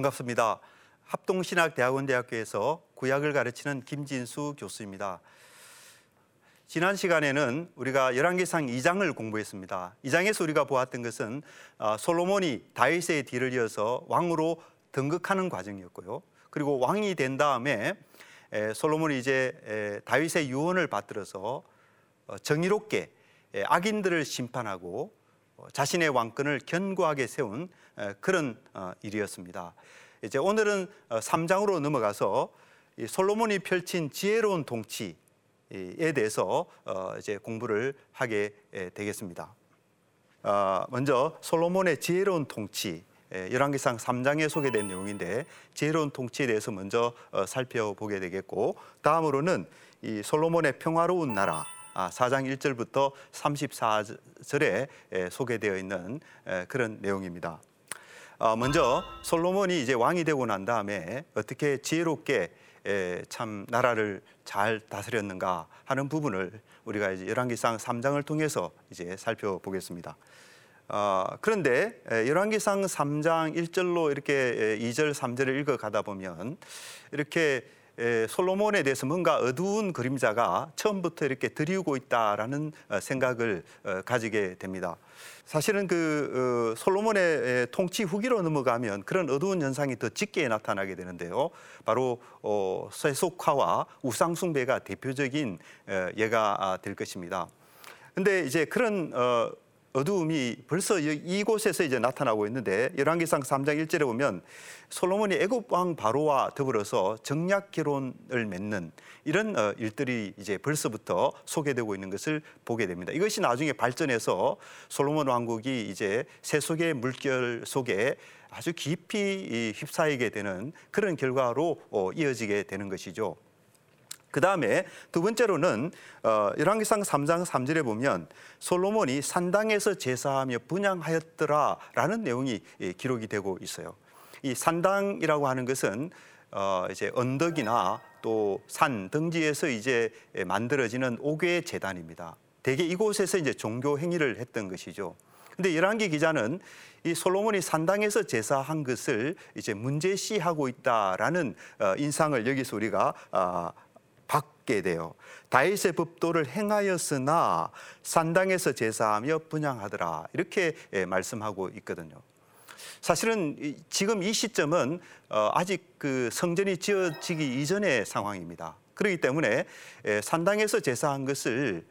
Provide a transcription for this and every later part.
반갑습니다. 합동신학대학원대학교에서 구약을 가르치는 김진수 교수입니다. 지난 시간에는 우리가 열왕기상 2장을 공부했습니다. 2장에서 우리가 보았던 것은 어, 솔로몬이 다윗의 뒤를 이어서 왕으로 등극하는 과정이었고요. 그리고 왕이 된 다음에 솔로몬이 이제 다윗의 유언을 받들어서 어, 정의롭게 악인들을 심판하고 어, 자신의 왕권을 견고하게 세운 그런 일이었습니다. 이제 오늘은 3장으로 넘어가서 솔로몬이 펼친 지혜로운 통치 에 대해서 어, 이제 공부를 하게 되겠습니다. 어, 먼저 솔로몬의 지혜로운 통치 열왕기상 3장에 소개된 내용인데 지혜로운 통치에 대해서 먼저 어, 살펴보게 되겠고 다음으로는 이 솔로몬의 평화로운 나라 4장 아, 1절부터 34절에 소개되어 있는 그런 내용입니다. 먼저 솔로몬이 이제 왕이 되고 난 다음에 어떻게 지혜롭게 참 나라를 잘 다스렸는가 하는 부분을 우리가 이제 열왕기상 3장을 통해서 이제 살펴보겠습니다. 어, 그런데 열왕기상 3장 1절로 이렇게 2절 3절을 읽어 가다 보면 이렇게 솔로몬에 대해서 뭔가 어두운 그림자가 처음부터 이렇게 드리우고 있다라는 어, 생각을 어, 가지게 됩니다. 사실은 그 어, 솔로몬의 통치 후기로 넘어가면 그런 어두운 현상이 더 짙게 나타나게 되는데요. 바로 세속화와 우상 숭배가 대표적인 예가 될 것입니다. 근데 이제 그런 어두움이 벌써 이곳에서 이제 나타나고 있는데 열왕기상 3장 1절에 보면 솔로몬이 애굽 왕 바로와 더불어서 정략 결혼을 맺는 이런 어, 일들이 이제 벌써부터 소개되고 있는 것을 보게 됩니다. 이것이 나중에 발전해서 솔로몬 왕국이 이제 세속의 물결 속에 아주 깊이 휩싸이게 되는 그런 결과로 어, 이어지게 되는 것이죠. 그 다음에 두 번째로는 어, 열왕기상 3장 3절에 보면 솔로몬이 산당에서 제사하며 분양하였더라라는 내용이 예, 기록이 되고 있어요. 이 산당이라고 하는 것은 어, 이제 언덕이나 또 산 등지에서 이제 만들어지는 옥외 재단입니다. 대개 이곳에서 이제 종교 행위를 했던 것이죠. 근데 열왕기 기자는 이 솔로몬이 산당에서 제사한 것을 이제 문제시하고 있다라는 어, 인상을 여기서 우리가 아, 받게 돼요. 다윗의 법도를 행하였으나 산당에서 제사하며 분양하더라. 이렇게 예, 말씀하고 있거든요. 사실은 지금 이 시점은 어, 아직 그 성전이 지어지기 이전의 상황입니다. 그렇기 때문에 예, 산당에서 제사한 것을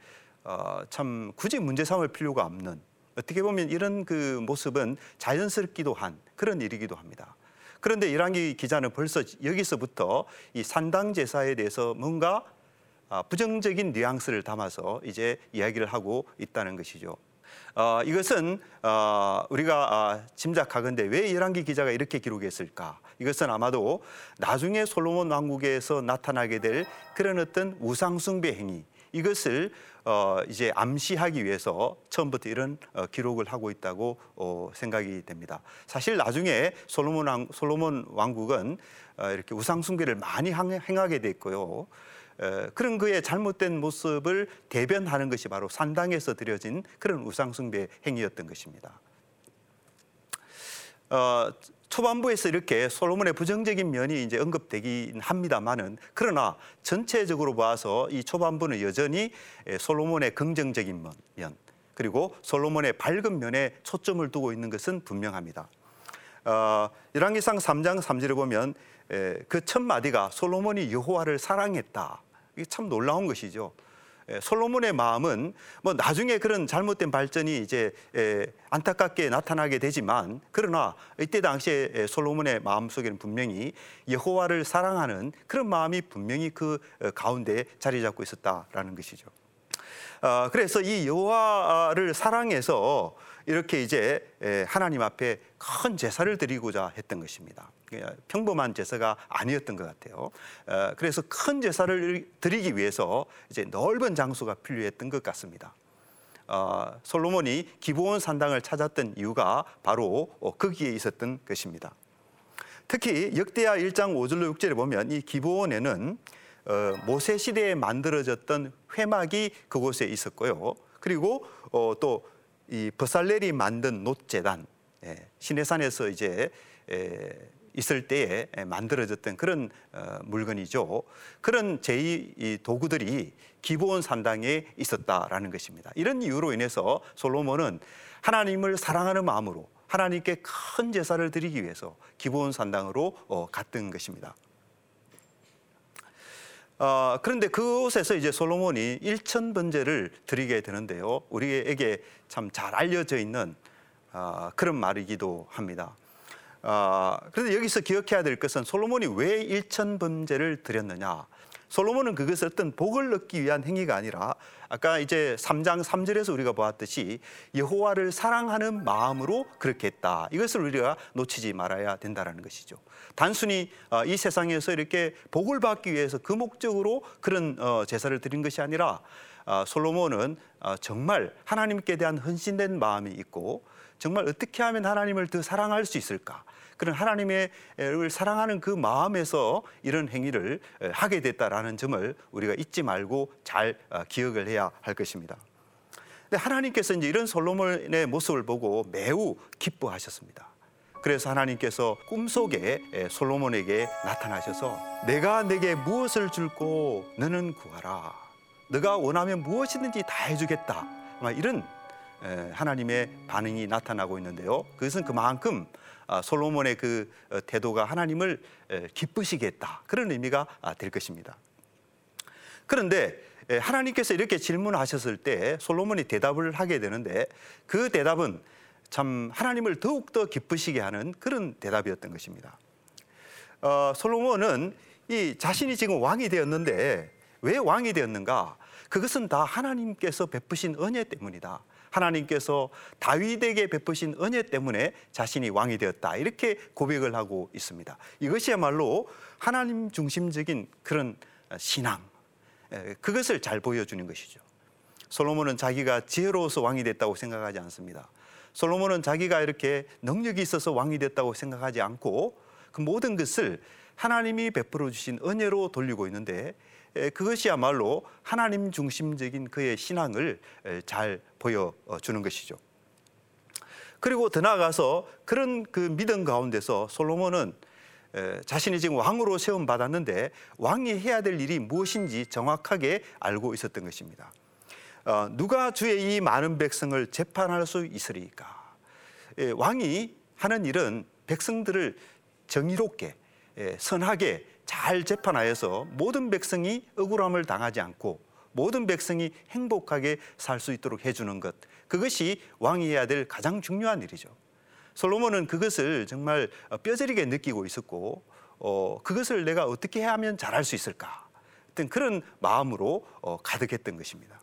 어, 참 굳이 문제 삼을 필요가 없는 어떻게 보면 이런 그 모습은 자연스럽기도 한 그런 일이기도 합니다. 그런데 이랑기 기자는 벌써 여기서부터 이 산당 제사에 대해서 뭔가 아, 부정적인 뉘앙스를 담아서 이제 이야기를 하고 있다는 것이죠. 어, 이것은 어, 우리가 아, 짐작하건대 왜 열왕기 기자가 이렇게 기록했을까? 이것은 아마도 나중에 솔로몬 왕국에서 나타나게 될 그런 어떤 우상숭배 행위 이것을 어, 이제 암시하기 위해서 처음부터 이런 어, 기록을 하고 있다고 어, 생각이 됩니다. 사실 나중에 솔로몬, 왕, 솔로몬 왕국은 어, 이렇게 우상 숭배를 많이 행하게 됐고요. 에, 그런 그의 잘못된 모습을 대변하는 것이 바로 산당에서 드려진 그런 우상 숭배 행위였던 것입니다. 어, 초반부에서 이렇게 솔로몬의 부정적인 면이 이제 언급되긴 합니다만은 그러나 전체적으로 봐서 이 초반부는 여전히 솔로몬의 긍정적인 면 그리고 솔로몬의 밝은 면에 초점을 두고 있는 것은 분명합니다. 어, 열왕기상 3장 3절에 보면 그 첫 마디가 솔로몬이 여호와를 사랑했다. 이게 참 놀라운 것이죠. 예, 솔로몬의 마음은 뭐 나중에 그런 잘못된 발전이 이제 예, 안타깝게 나타나게 되지만 그러나 이때 당시에 예, 솔로몬의 마음 속에는 분명히 여호와를 사랑하는 그런 마음이 분명히 그 어, 가운데 자리 잡고 있었다라는 것이죠. 어, 그래서 이 여호와를 사랑해서 이렇게 이제 하나님 앞에 큰 제사를 드리고자 했던 것입니다. 평범한 제사가 아니었던 것 같아요. 어, 그래서 큰 제사를 드리기 위해서 이제 넓은 장소가 필요했던 것 같습니다. 어, 솔로몬이 기브온 산당을 찾았던 이유가 바로 어, 거기에 있었던 것입니다. 특히 역대하 1장 5절로 6절에 보면 이 기브온에는 어, 모세 시대에 만들어졌던 회막이 그곳에 있었고요. 그리고 어, 또이 버살렐이 만든 놋재단 예, 시내산에서 이제 에, 있을 때에 만들어졌던 그런 어, 물건이죠. 그런 제2 도구들이 기본 산당에 있었다라는 것입니다. 이런 이유로 인해서 솔로몬은 하나님을 사랑하는 마음으로 하나님께 큰 제사를 드리기 위해서 기본 산당으로 어, 갔던 것입니다. 어, 그런데 그곳에서 이제 솔로몬이 일천 번제를 드리게 되는데요. 우리에게 참 잘 알려져 있는 어, 그런 말이기도 합니다. 어, 그런데 여기서 기억해야 될 것은 솔로몬이 왜 일천 번제를 드렸느냐? 솔로몬은 그것을 어떤 복을 얻기 위한 행위가 아니라 아까 이제 3장 3절에서 우리가 보았듯이 여호와를 사랑하는 마음으로 그렇게 했다. 이것을 우리가 놓치지 말아야 된다는 것이죠. 단순히 어, 이 세상에서 이렇게 복을 받기 위해서 그 목적으로 그런 어, 제사를 드린 것이 아니라 어, 솔로몬은 정말 하나님께 대한 헌신된 마음이 있고 정말 어떻게 하면 하나님을 더 사랑할 수 있을까? 그런 하나님을 사랑하는 그 마음에서 이런 행위를 하게 됐다라는 점을 우리가 잊지 말고 잘 어, 기억을 해야 할 것입니다. 근데 하나님께서 이제 이런 솔로몬의 모습을 보고 매우 기뻐하셨습니다. 그래서 하나님께서 꿈속에 솔로몬에게 나타나셔서 내가 내게 무엇을 줄고 너는 구하라. 네가 원하면 무엇이든지 다 해주겠다. 이런 하나님의 반응이 나타나고 있는데요. 그것은 그만큼 아, 솔로몬의 그 어, 태도가 하나님을 기쁘시게 했다. 그런 의미가 아, 될 것입니다. 그런데 하나님께서 이렇게 질문하셨을 때 솔로몬이 대답을 하게 되는데 그 대답은 참 하나님을 더욱더 기쁘시게 하는 그런 대답이었던 것입니다. 어, 솔로몬은 이 자신이 지금 왕이 되었는데 왜 왕이 되었는가? 그것은 다 하나님께서 베푸신 은혜 때문이다. 하나님께서 다윗에게 베푸신 은혜 때문에 자신이 왕이 되었다. 이렇게 고백을 하고 있습니다. 이것이야말로 하나님 중심적인 그런 신앙, 그것을 잘 보여주는 것이죠. 솔로몬은 자기가 지혜로워서 왕이 됐다고 생각하지 않습니다. 솔로몬은 자기가 이렇게 능력이 있어서 왕이 됐다고 생각하지 않고 그 모든 것을 하나님이 베풀어 주신 은혜로 돌리고 있는데 그것이야말로 하나님 중심적인 그의 신앙을 잘 보여주는 것이죠. 그리고 더 나아가서 그런 그 믿음 가운데서 솔로몬은 자신이 지금 왕으로 세움 받았는데 왕이 해야 될 일이 무엇인지 정확하게 알고 있었던 것입니다. 어, 누가 주의 이 많은 백성을 재판할 수 있으리까? 왕이 하는 일은 백성들을 정의롭게 선하게 잘 재판하여서 모든 백성이 억울함을 당하지 않고 모든 백성이 행복하게 살 수 있도록 해주는 것 그것이 왕이 해야 될 가장 중요한 일이죠. 솔로몬은 그것을 정말 뼈저리게 느끼고 있었고 어, 그것을 내가 어떻게 하면 잘할 수 있을까 어떤 그런 마음으로 어, 가득했던 것입니다.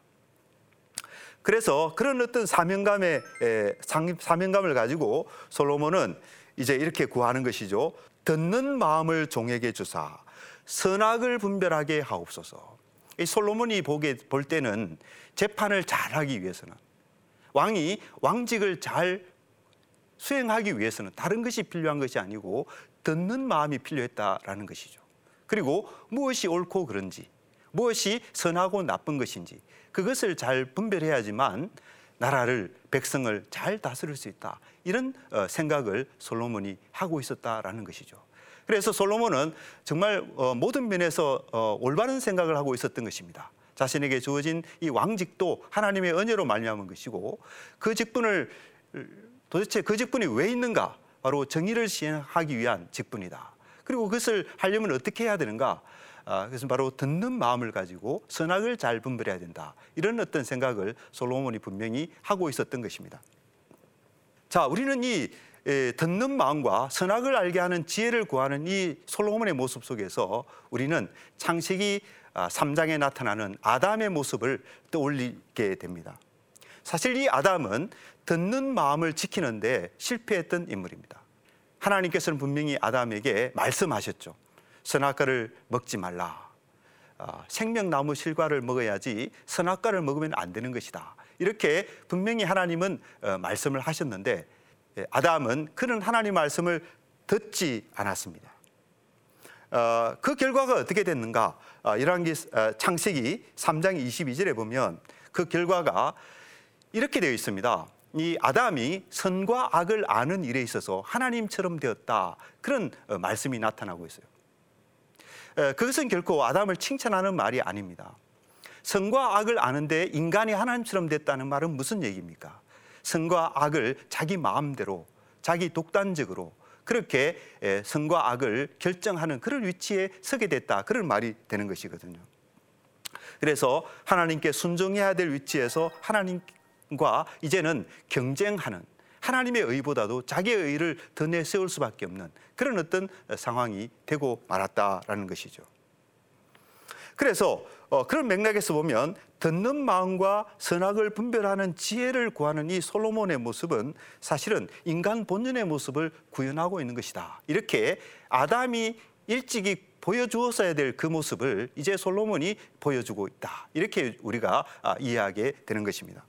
그래서 그런 어떤 사명감의 에, 사명감을 가지고 솔로몬은 이제 이렇게 구하는 것이죠. 듣는 마음을 종에게 주사 선악을 분별하게 하옵소서. 이 솔로몬이 보게 볼 때는 재판을 잘하기 위해서는 왕이 왕직을 잘 수행하기 위해서는 다른 것이 필요한 것이 아니고 듣는 마음이 필요했다라는 것이죠. 그리고 무엇이 옳고 그른지, 무엇이 선하고 나쁜 것인지 그것을 잘 분별해야지만 나라를 백성을 잘 다스릴 수 있다. 이런 어, 생각을 솔로몬이 하고 있었다라는 것이죠. 그래서 솔로몬은 정말 어, 모든 면에서 어, 올바른 생각을 하고 있었던 것입니다. 자신에게 주어진 이 왕직도 하나님의 은혜로 말미암은 것이고 그 직분을 도대체 그 직분이 왜 있는가? 바로 정의를 시행하기 위한 직분이다. 그리고 그것을 하려면 어떻게 해야 되는가? 아, 그것은 바로 듣는 마음을 가지고 선악을 잘 분별해야 된다. 이런 어떤 생각을 솔로몬이 분명히 하고 있었던 것입니다. 자, 우리는 이 듣는 마음과 선악을 알게 하는 지혜를 구하는 이 솔로몬의 모습 속에서 우리는 창세기 3장에 아, 나타나는 아담의 모습을 떠올리게 됩니다. 사실 이 아담은 듣는 마음을 지키는데 실패했던 인물입니다. 하나님께서는 분명히 아담에게 말씀하셨죠. 선악과를 먹지 말라. 아, 생명나무 실과를 먹어야지 선악과를 먹으면 안 되는 것이다. 이렇게 분명히 하나님은 어, 말씀을 하셨는데 예, 아담은 그런 하나님 말씀을 듣지 않았습니다. 어, 그 결과가 어떻게 됐는가? 어, 열왕기 창세기 3장 22절에 보면 그 결과가 이렇게 되어 있습니다. 이 아담이 선과 악을 아는 일에 있어서 하나님처럼 되었다 그런 어, 말씀이 나타나고 있어요. 에, 그것은 결코 아담을 칭찬하는 말이 아닙니다. 선과 악을 아는데 인간이 하나님처럼 됐다는 말은 무슨 얘기입니까? 선과 악을 자기 마음대로, 자기 독단적으로 그렇게 에, 선과 악을 결정하는 그런 위치에 서게 됐다 그런 말이 되는 것이거든요. 그래서 하나님께 순종해야 될 위치에서 하나님과 이제는 경쟁하는 하나님의 의보다도 자기의 의를 더 내세울 수밖에 없는 그런 어떤 상황이 되고 말았다라는 것이죠. 그래서 어, 그런 맥락에서 보면 듣는 마음과 선악을 분별하는 지혜를 구하는 이 솔로몬의 모습은 사실은 인간 본연의 모습을 구현하고 있는 것이다. 이렇게 아담이 일찍이 보여주었어야 될 그 모습을 이제 솔로몬이 보여주고 있다. 이렇게 우리가 아, 이해하게 되는 것입니다.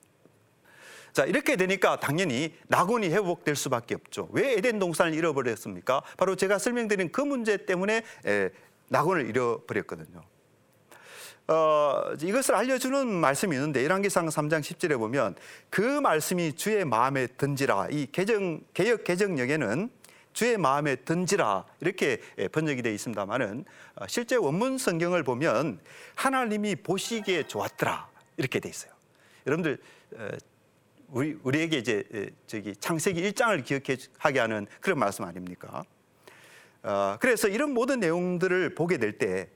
자, 이렇게 되니까 당연히 낙원이 회복될 수밖에 없죠. 왜 에덴 동산을 잃어버렸습니까? 바로 제가 설명드린 그 문제 때문에 에, 낙원을 잃어버렸거든요. 어, 이것을 알려주는 말씀이 있는데 열왕기상 3장 10절에 보면 그 말씀이 주의 마음에 든지라 이 개정 개역 개정역에는 주의 마음에 든지라 이렇게 예, 번역이 되어 있습니다만은 어, 실제 원문 성경을 보면 하나님이 보시기에 좋았더라 이렇게 돼 있어요. 여러분들 어, 우리 우리에게 이제 예, 저기 창세기 1장을 기억해 하게 하는 그런 말씀 아닙니까? 어, 그래서 이런 모든 내용들을 보게 될 때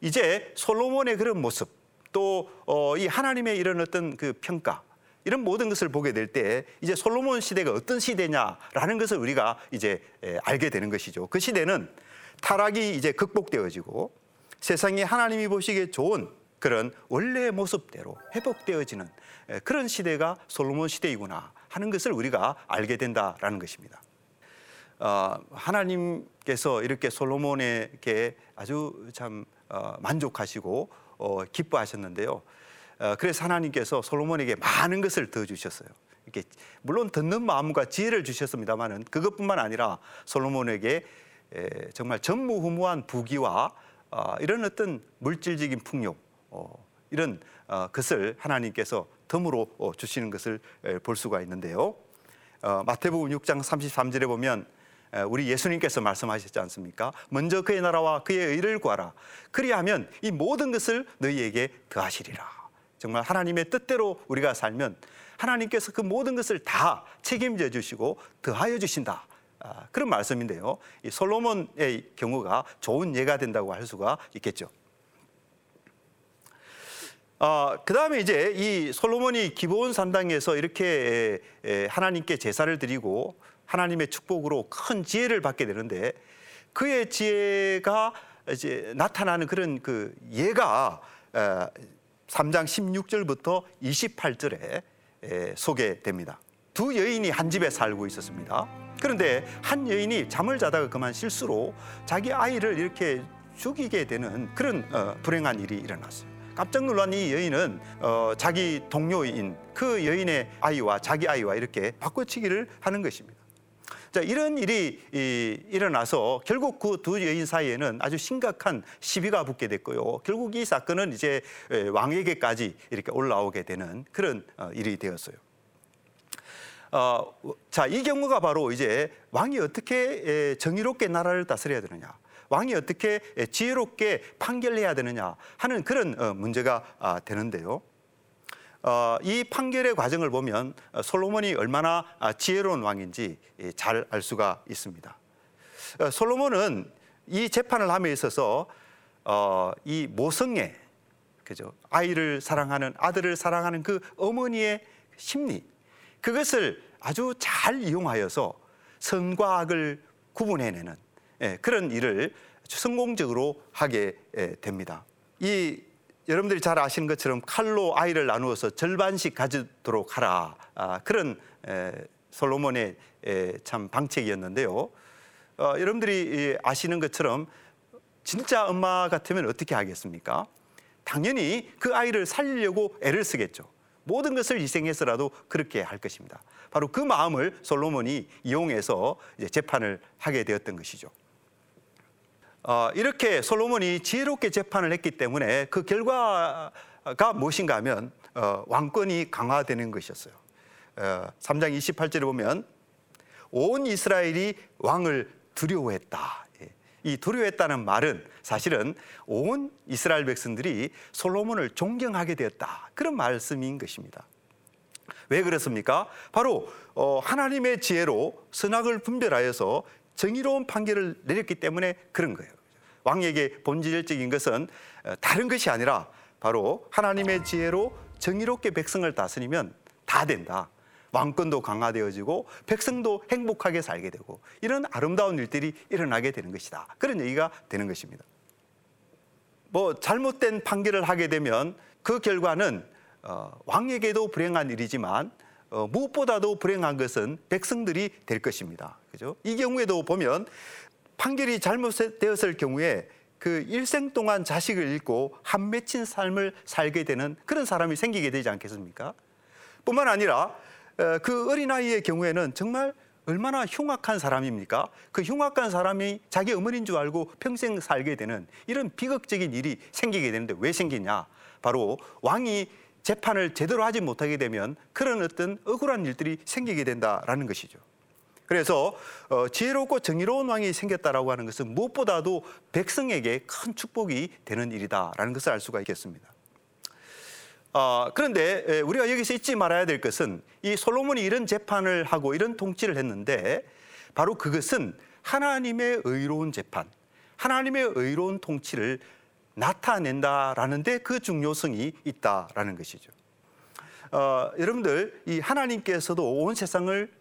이제 솔로몬의 그런 모습 또이 어, 하나님의 이런 어떤 그 평가 이런 모든 것을 보게 될 때 이제 솔로몬 시대가 어떤 시대냐라는 것을 우리가 이제 알게 되는 것이죠. 그 시대는 타락이 이제 극복되어지고 세상에 하나님이 보시기에 좋은 그런 원래의 모습대로 회복되어지는 그런 시대가 솔로몬 시대이구나 하는 것을 우리가 알게 된다라는 것입니다. 어, 하나님께서 이렇게 솔로몬에게 아주 참 어, 만족하시고 어, 기뻐하셨는데요. 어, 그래서 하나님께서 솔로몬에게 많은 것을 더 주셨어요. 이렇게 물론 듣는 마음과 지혜를 주셨습니다만은 그것뿐만 아니라 솔로몬에게 정말 전무후무한 부귀와 이런 어떤 물질적인 풍요 이런 것을 하나님께서 덤으로 주시는 것을 볼 수가 있는데요. 마태복음 6장 33절에 보면 우리 예수님께서 말씀하셨지 않습니까? 먼저 그의 나라와 그의 의를 구하라. 그리하면 이 모든 것을 너희에게 더하시리라. 정말 하나님의 뜻대로 우리가 살면 하나님께서 그 모든 것을 다 책임져 주시고 더하여 주신다. 아, 그런 말씀인데요. 이 솔로몬의 경우가 좋은 예가 된다고 할 수가 있겠죠. 어, 그 다음에 이제 이 솔로몬이 기본 산당에서 이렇게 하나님께 제사를 드리고 하나님의 축복으로 큰 지혜를 받게 되는데 그의 지혜가 이제 나타나는 그런 그 예가 3장 16절부터 28절에 소개됩니다. 두 여인이 한 집에 살고 있었습니다. 그런데 한 여인이 잠을 자다가 그만 실수로 자기 아이를 이렇게 죽이게 되는 그런 어, 불행한 일이 일어났어요. 깜짝 놀란 이 여인은 어, 자기 동료인 그 여인의 아이와 자기 아이와 이렇게 바꿔치기를 하는 것입니다. 자, 이런 일이 이, 일어나서 결국 그 두 여인 사이에는 아주 심각한 시비가 붙게 됐고요. 결국 이 사건은 이제 왕에게까지 이렇게 올라오게 되는 그런 어, 일이 되었어요. 어, 자, 이 경우가 바로 이제 왕이 어떻게 정의롭게 나라를 다스려야 되느냐. 왕이 어떻게 지혜롭게 판결해야 되느냐 하는 그런 어, 문제가 아, 되는데요. 어, 이 판결의 과정을 보면 어, 솔로몬이 얼마나 아, 지혜로운 왕인지 예, 잘알 수가 있습니다. 어, 솔로몬은 이 재판을 함에 있어서 이 모성애, 그죠? 아이를 사랑하는 아들을 사랑하는 그 어머니의 심리, 그것을 아주 잘 이용하여서 선과 악을 구분해내는 예, 그런 일을 성공적으로 하게 예, 됩니다. 이 여러분들이 잘 아시는 것처럼 칼로 아이를 나누어서 절반씩 가지도록 하라 아, 그런 에, 솔로몬의 에, 참 방책이었는데요. 어, 여러분들이 아시는 것처럼 진짜 엄마 같으면 어떻게 하겠습니까? 당연히 그 아이를 살리려고 애를 쓰겠죠. 모든 것을 희생해서라도 그렇게 할 것입니다. 바로 그 마음을 솔로몬이 이용해서 재판을 하게 되었던 것이죠. 어, 이렇게 솔로몬이 지혜롭게 재판을 했기 때문에 그 결과가 무엇인가 하면 어, 왕권이 강화되는 것이었어요. 어, 3장 28절에 보면 온 이스라엘이 왕을 두려워했다. 예. 이 두려워했다는 말은 사실은 온 이스라엘 백성들이 솔로몬을 존경하게 되었다. 그런 말씀인 것입니다. 왜 그렇습니까? 바로 어, 하나님의 지혜로 선악을 분별하여서 정의로운 판결을 내렸기 때문에 그런 거예요. 왕에게 본질적인 것은 어, 다른 것이 아니라 바로 하나님의 지혜로 정의롭게 백성을 다스리면 다 된다. 왕권도 강화되어지고 백성도 행복하게 살게 되고 이런 아름다운 일들이 일어나게 되는 것이다. 그런 얘기가 되는 것입니다. 뭐 잘못된 판결을 하게 되면 그 결과는 어, 왕에게도 불행한 일이지만 어, 무엇보다도 불행한 것은 백성들이 될 것입니다. 그죠? 이 경우에도 보면 판결이 잘못되었을 경우에 그 일생 동안 자식을 잃고 한 맺힌 삶을 살게 되는 그런 사람이 생기게 되지 않겠습니까? 뿐만 아니라 어, 그 어린아이의 경우에는 정말 얼마나 흉악한 사람입니까? 그 흉악한 사람이 자기 어머니인 줄 알고 평생 살게 되는 이런 비극적인 일이 생기게 되는데 왜 생기냐? 바로 왕이 재판을 제대로 하지 못하게 되면 그런 어떤 억울한 일들이 생기게 된다라는 것이죠. 그래서 어, 지혜롭고 정의로운 왕이 생겼다라고 하는 것은 무엇보다도 백성에게 큰 축복이 되는 일이다라는 것을 알 수가 있겠습니다. 어, 그런데 우리가 여기서 잊지 말아야 될 것은 이 솔로몬이 이런 재판을 하고 이런 통치를 했는데 바로 그것은 하나님의 의로운 재판, 하나님의 의로운 통치를 나타낸다라는 데 그 중요성이 있다라는 것이죠. 어, 여러분들 이 하나님께서도 온 세상을 에,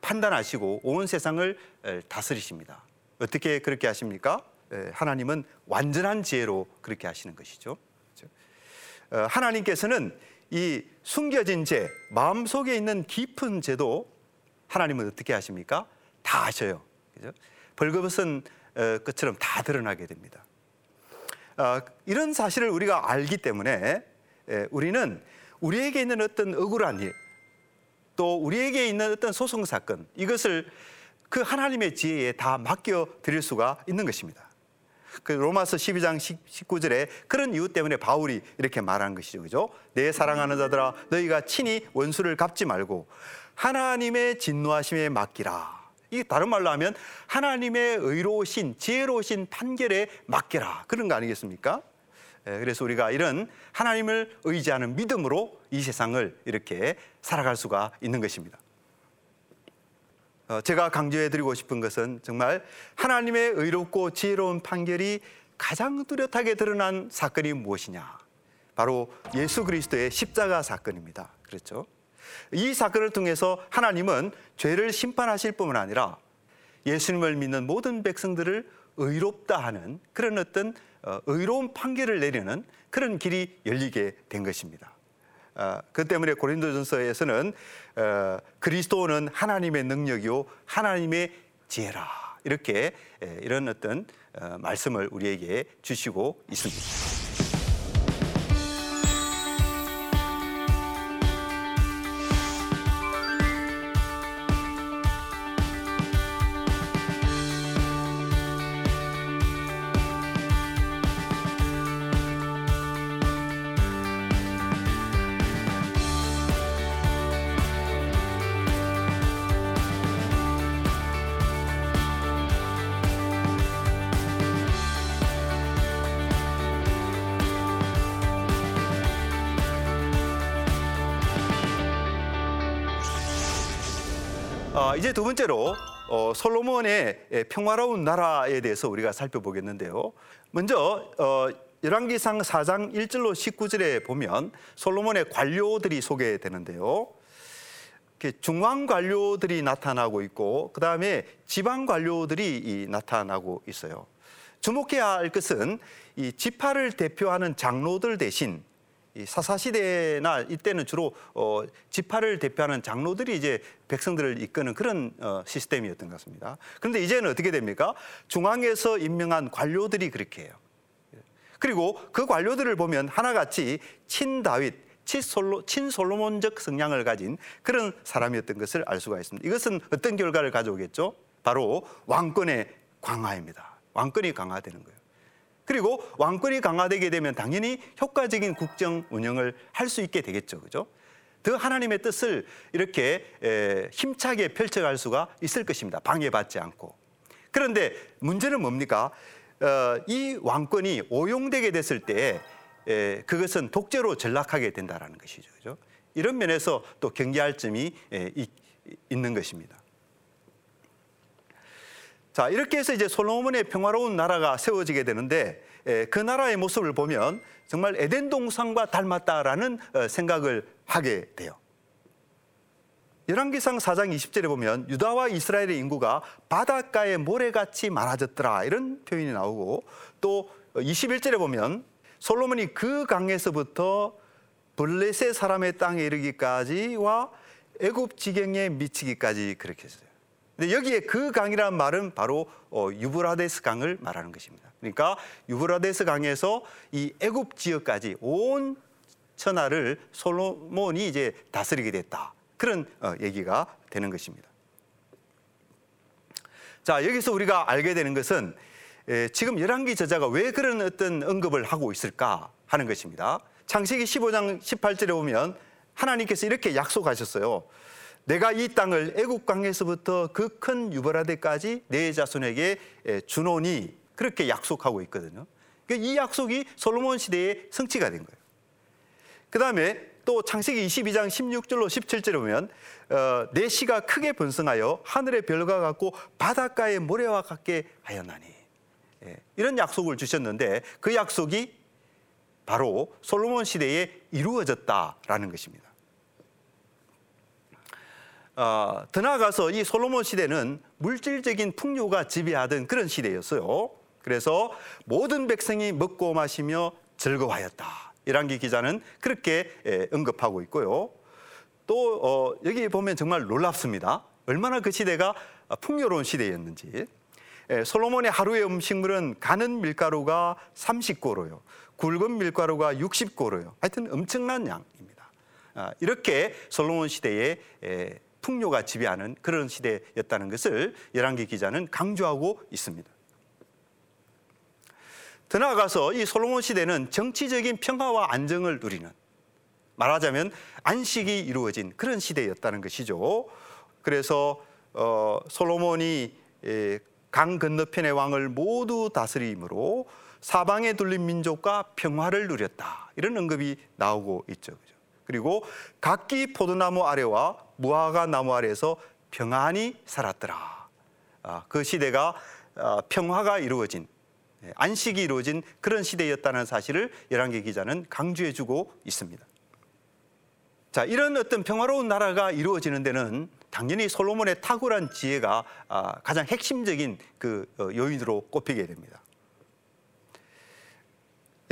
판단하시고 온 세상을 에, 다스리십니다. 어떻게 그렇게 하십니까? 에, 하나님은 완전한 지혜로 그렇게 하시는 것이죠. 그렇죠? 어, 하나님께서는 이 숨겨진 죄, 마음 속에 있는 깊은 죄도 하나님은 어떻게 하십니까? 다 아셔요. 그죠? 벌거벗은 어, 것처럼 다 드러나게 됩니다. 어, 이런 사실을 우리가 알기 때문에 예, 우리는 우리에게 있는 어떤 억울한 일, 또 우리에게 있는 어떤 소송 사건 이것을 그 하나님의 지혜에 다 맡겨 드릴 수가 있는 것입니다. 그 로마서 12장 19절에 그런 이유 때문에 바울이 이렇게 말한 것이죠. 그죠? 내 사랑하는 자들아 너희가 친히 원수를 갚지 말고 하나님의 진노하심에 맡기라. 이 다른 말로 하면 하나님의 의로우신 지혜로우신 판결에 맡겨라 그런 거 아니겠습니까? 예, 그래서 우리가 이런 하나님을 의지하는 믿음으로 이 세상을 이렇게 살아갈 수가 있는 것입니다. 어, 제가 강조해 드리고 싶은 것은 정말 하나님의 의롭고 지혜로운 판결이 가장 뚜렷하게 드러난 사건이 무엇이냐? 바로 예수 그리스도의 십자가 사건입니다. 그렇죠? 이 사건을 통해서 하나님은 죄를 심판하실 뿐만 아니라 예수님을 믿는 모든 백성들을 의롭다 하는 그런 어떤 어, 의로운 판결을 내리는 그런 길이 열리게 된 것입니다. 어, 그 때문에 고린도전서에서는 어, 그리스도는 하나님의 능력이요 하나님의 지혜라 이렇게 이런 어떤 말씀을 우리에게 주시고 있습니다. 두 번째로 어, 솔로몬의 평화로운 나라에 대해서 우리가 살펴보겠는데요. 먼저 어, 열왕기상 4장 1절로 19절에 보면 솔로몬의 관료들이 소개되는데요. 중앙 관료들이 나타나고 있고 그 다음에 지방 관료들이 나타나고 있어요. 주목해야 할 것은 이 지파를 대표하는 장로들 대신 사사 시대나 이때는 주로 어, 지파를 대표하는 장로들이 이제 백성들을 이끄는 그런 어, 시스템이었던 것 같습니다. 그런데 이제는 어떻게 됩니까? 중앙에서 임명한 관료들이 그렇게 해요. 그리고 그 관료들을 보면 하나같이 친 다윗, 친솔로, 친솔로몬적 성향을 가진 그런 사람이었던 것을 알 수가 있습니다. 이것은 어떤 결과를 가져오겠죠? 바로 왕권의 강화입니다. 왕권이 강화되는 거예요. 그리고 왕권이 강화되게 되면 당연히 효과적인 국정 운영을 할 수 있게 되겠죠. 그죠? 더 하나님의 뜻을 이렇게 에, 힘차게 펼쳐갈 수가 있을 것입니다. 방해받지 않고. 그런데 문제는 뭡니까? 어, 이 왕권이 오용되게 됐을 때 에, 그것은 독재로 전락하게 된다라는 것이죠. 그죠? 이런 면에서 또 경계할 점이 있는 것입니다. 자, 이렇게 해서 이제 솔로몬의 평화로운 나라가 세워지게 되는데 에, 그 나라의 모습을 보면 정말 에덴 동산과 닮았다라는 어, 생각을 하게 돼요. 열왕기상 4장 20절에 보면 유다와 이스라엘의 인구가 바닷가의 모래같이 많아졌더라 이런 표현이 나오고 또 21절에 보면 솔로몬이 그 강에서부터 블레셋 사람의 땅에 이르기까지와 애굽 지경에 미치기까지 그렇게 했어요. 근데 여기에 그 강이라는 말은 바로 어, 유브라데스 강을 말하는 것입니다. 그러니까 유브라데스 강에서 이 애굽 지역까지 온 천하를 솔로몬이 이제 다스리게 됐다. 그런 어, 얘기가 되는 것입니다. 자 여기서 우리가 알게 되는 것은 지금 열왕기 저자가 왜 그런 어떤 언급을 하고 있을까 하는 것입니다. 창세기 15장 18절에 보면 하나님께서 이렇게 약속하셨어요. 내가 이 땅을 애국 강에서부터 그 큰 유브라데까지 내 자손에게 주노니 그렇게 약속하고 있거든요. 그러니까 이 약속이 솔로몬 시대에 성취가 된 거예요. 그 다음에 또 창세기 22장 16절로 17절에 보면 어, 내 씨가 크게 번성하여 하늘의 별과 같고 바닷가의 모래와 같게 하였나니 예, 이런 약속을 주셨는데 그 약속이 바로 솔로몬 시대에 이루어졌다라는 것입니다. 어, 더 나아가서 이 솔로몬 시대는 물질적인 풍요가 지배하던 그런 시대였어요. 그래서 모든 백성이 먹고 마시며 즐거워하였다. 이란기 기자는 그렇게 예, 언급하고 있고요. 또 어, 여기 보면 정말 놀랍습니다. 얼마나 그 시대가 풍요로운 시대였는지. 예, 솔로몬의 하루의 음식물은 가는 밀가루가 30고로요. 굵은 밀가루가 60고로요. 하여튼 엄청난 양입니다. 아, 이렇게 솔로몬 시대에 예, 풍요가 지배하는 그런 시대였다는 것을 열왕기 기자는 강조하고 있습니다. 더 나아가서 이 솔로몬 시대는 정치적인 평화와 안정을 누리는 말하자면 안식이 이루어진 그런 시대였다는 것이죠. 그래서 어, 솔로몬이 에, 강 건너편의 왕을 모두 다스림으로 사방에 둘린 민족과 평화를 누렸다. 이런 언급이 나오고 있죠. 그리고 각기 포도나무 아래와 무화과 나무 아래에서 평안히 살았더라. 아, 그 시대가 아, 평화가 이루어진 예, 안식이 이루어진 그런 시대였다는 사실을 열왕기 기자는 강조해 주고 있습니다. 자, 이런 어떤 평화로운 나라가 이루어지는 데는 당연히 솔로몬의 탁월한 지혜가 아, 가장 핵심적인 그 어, 요인으로 꼽히게 됩니다.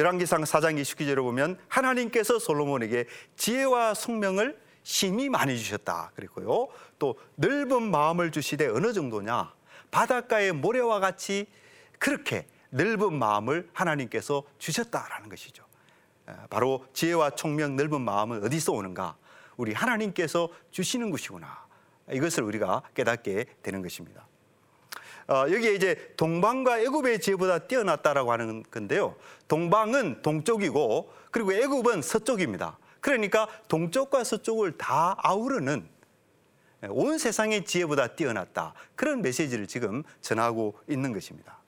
열왕기상 4장 29절에 보면 하나님께서 솔로몬에게 지혜와 숙명을 심히 많이 주셨다. 그랬고요. 또 넓은 마음을 주시되 어느 정도냐? 바닷가의 모래와 같이 그렇게 넓은 마음을 하나님께서 주셨다라는 것이죠. 바로 지혜와 총명, 넓은 마음은 어디서 오는가? 우리 하나님께서 주시는 것이구나. 이것을 우리가 깨닫게 되는 것입니다. 어, 여기에 이제 동방과 애굽의 지혜보다 뛰어났다라고 하는 건데요. 동방은 동쪽이고 그리고 애굽은 서쪽입니다. 그러니까 동쪽과 서쪽을 다 아우르는 온 세상의 지혜보다 뛰어났다. 그런 메시지를 지금 전하고 있는 것입니다.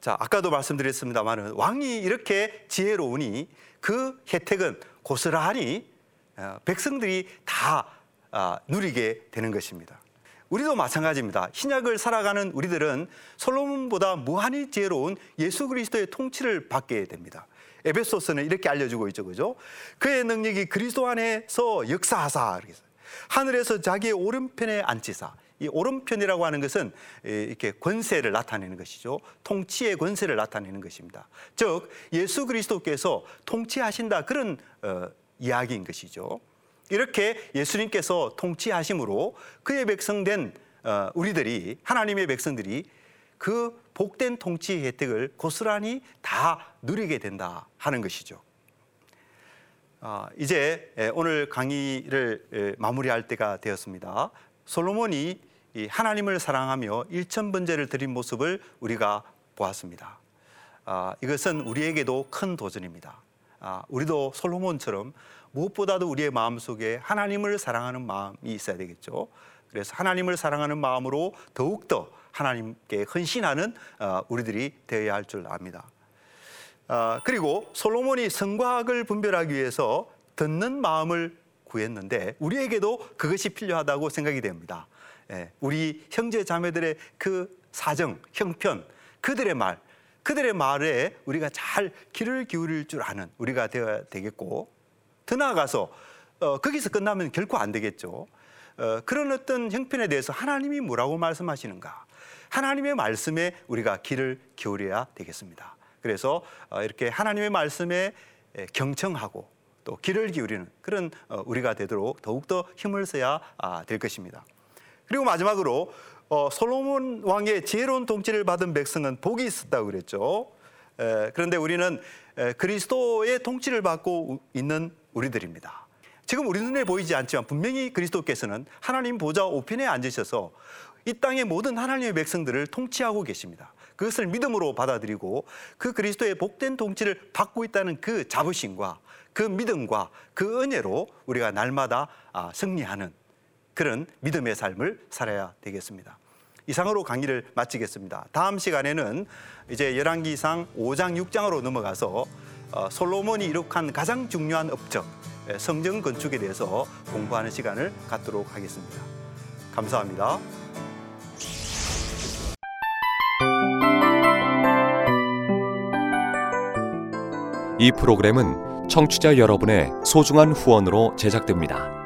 자, 아까도 말씀드렸습니다만 왕이 이렇게 지혜로우니 그 혜택은 고스란히 어, 백성들이 다 아, 누리게 되는 것입니다. 우리도 마찬가지입니다. 신약을 살아가는 우리들은 솔로몬보다 무한히 지혜로운 예수 그리스도의 통치를 받게 됩니다. 에베소서는 이렇게 알려주고 있죠, 그죠? 그의 능력이 그리스도 안에서 역사하사 하늘에서 자기의 오른편에 앉히사 이 오른편이라고 하는 것은 이렇게 권세를 나타내는 것이죠. 통치의 권세를 나타내는 것입니다. 즉 예수 그리스도께서 통치하신다 그런 어, 이야기인 것이죠. 이렇게 예수님께서 통치하심으로 그의 백성된 어, 우리들이 하나님의 백성들이 그 복된 통치 혜택을 고스란히 다 누리게 된다 하는 것이죠. 어, 이제 오늘 강의를 마무리할 때가 되었습니다. 솔로몬이 하나님을 사랑하며 일천 번제를 드린 모습을 우리가 보았습니다. 아, 이것은 우리에게도 큰 도전입니다. 아, 우리도 솔로몬처럼 무엇보다도 우리의 마음 속에 하나님을 사랑하는 마음이 있어야 되겠죠. 그래서 하나님을 사랑하는 마음으로 더욱더 하나님께 헌신하는 어, 우리들이 되어야 할 줄 압니다. 어, 그리고 솔로몬이 성과학을 분별하기 위해서 듣는 마음을 구했는데 우리에게도 그것이 필요하다고 생각이 됩니다. 예, 우리 형제 자매들의 그 사정, 형편, 그들의 말, 그들의 말에 우리가 잘 귀를 기울일 줄 아는 우리가 되어야 되겠고 더 나아가서 어, 거기서 끝나면 결코 안 되겠죠. 어, 그런 어떤 형편에 대해서 하나님이 뭐라고 말씀하시는가? 하나님의 말씀에 우리가 귀를 기울여야 되겠습니다. 그래서 어, 이렇게 하나님의 말씀에 경청하고 또 귀를 기울이는 그런 어, 우리가 되도록 더욱더 힘을 써야 아, 될 것입니다. 그리고 마지막으로 어, 솔로몬 왕의 지혜로운 통치를 받은 백성은 복이 있었다고 그랬죠. 그런데 우리는 그리스도의 통치를 받고 있는 우리들입니다. 지금 우리 눈에 보이지 않지만 분명히 그리스도께서는 하나님 보좌 우편에 앉으셔서 이 땅의 모든 하나님의 백성들을 통치하고 계십니다. 그것을 믿음으로 받아들이고 그 그리스도의 복된 통치를 받고 있다는 그 자부심과 그 믿음과 그 은혜로 우리가 날마다 아, 승리하는 그런 믿음의 삶을 살아야 되겠습니다. 이상으로 강의를 마치겠습니다. 다음 시간에는 이제 열왕기상 5장 6장으로 넘어가서 어, 솔로몬이 이룩한 가장 중요한 업적 예, 성전 건축에 대해서 공부하는 시간을 갖도록 하겠습니다. 감사합니다. 이 프로그램은 청취자 여러분의 소중한 후원으로 제작됩니다.